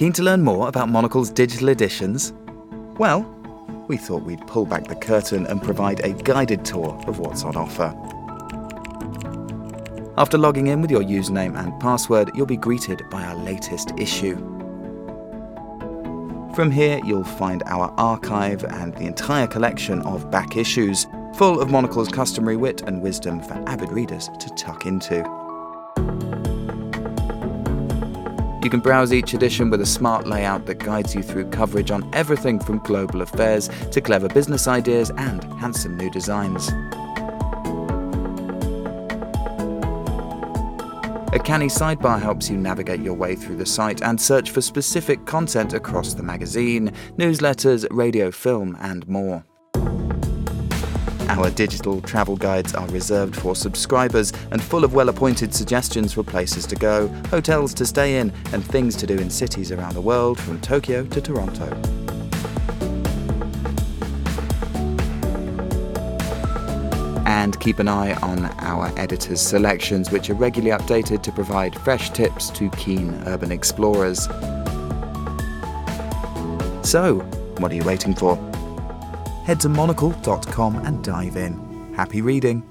Keen to learn more about Monocle's digital editions? Well, we thought we'd pull back the curtain and provide a guided tour of what's on offer. After logging in with your username and password, you'll be greeted by our latest issue. From here, you'll find our archive and the entire collection of back issues, full of Monocle's customary wit and wisdom for avid readers to tuck into. You can browse each edition with a smart layout that guides you through coverage on everything from global affairs to clever business ideas and handsome new designs. A canny sidebar helps you navigate your way through the site and search for specific content across the magazine, newsletters, radio, film, and more. Our digital travel guides are reserved for subscribers and full of well appointed suggestions for places to go, hotels to stay in, and things to do in cities around the world from Tokyo to Toronto. And keep an eye on our editor's selections, which are regularly updated to provide fresh tips to keen urban explorers. So, what are you waiting for? Head to monocle.com and dive in. Happy reading!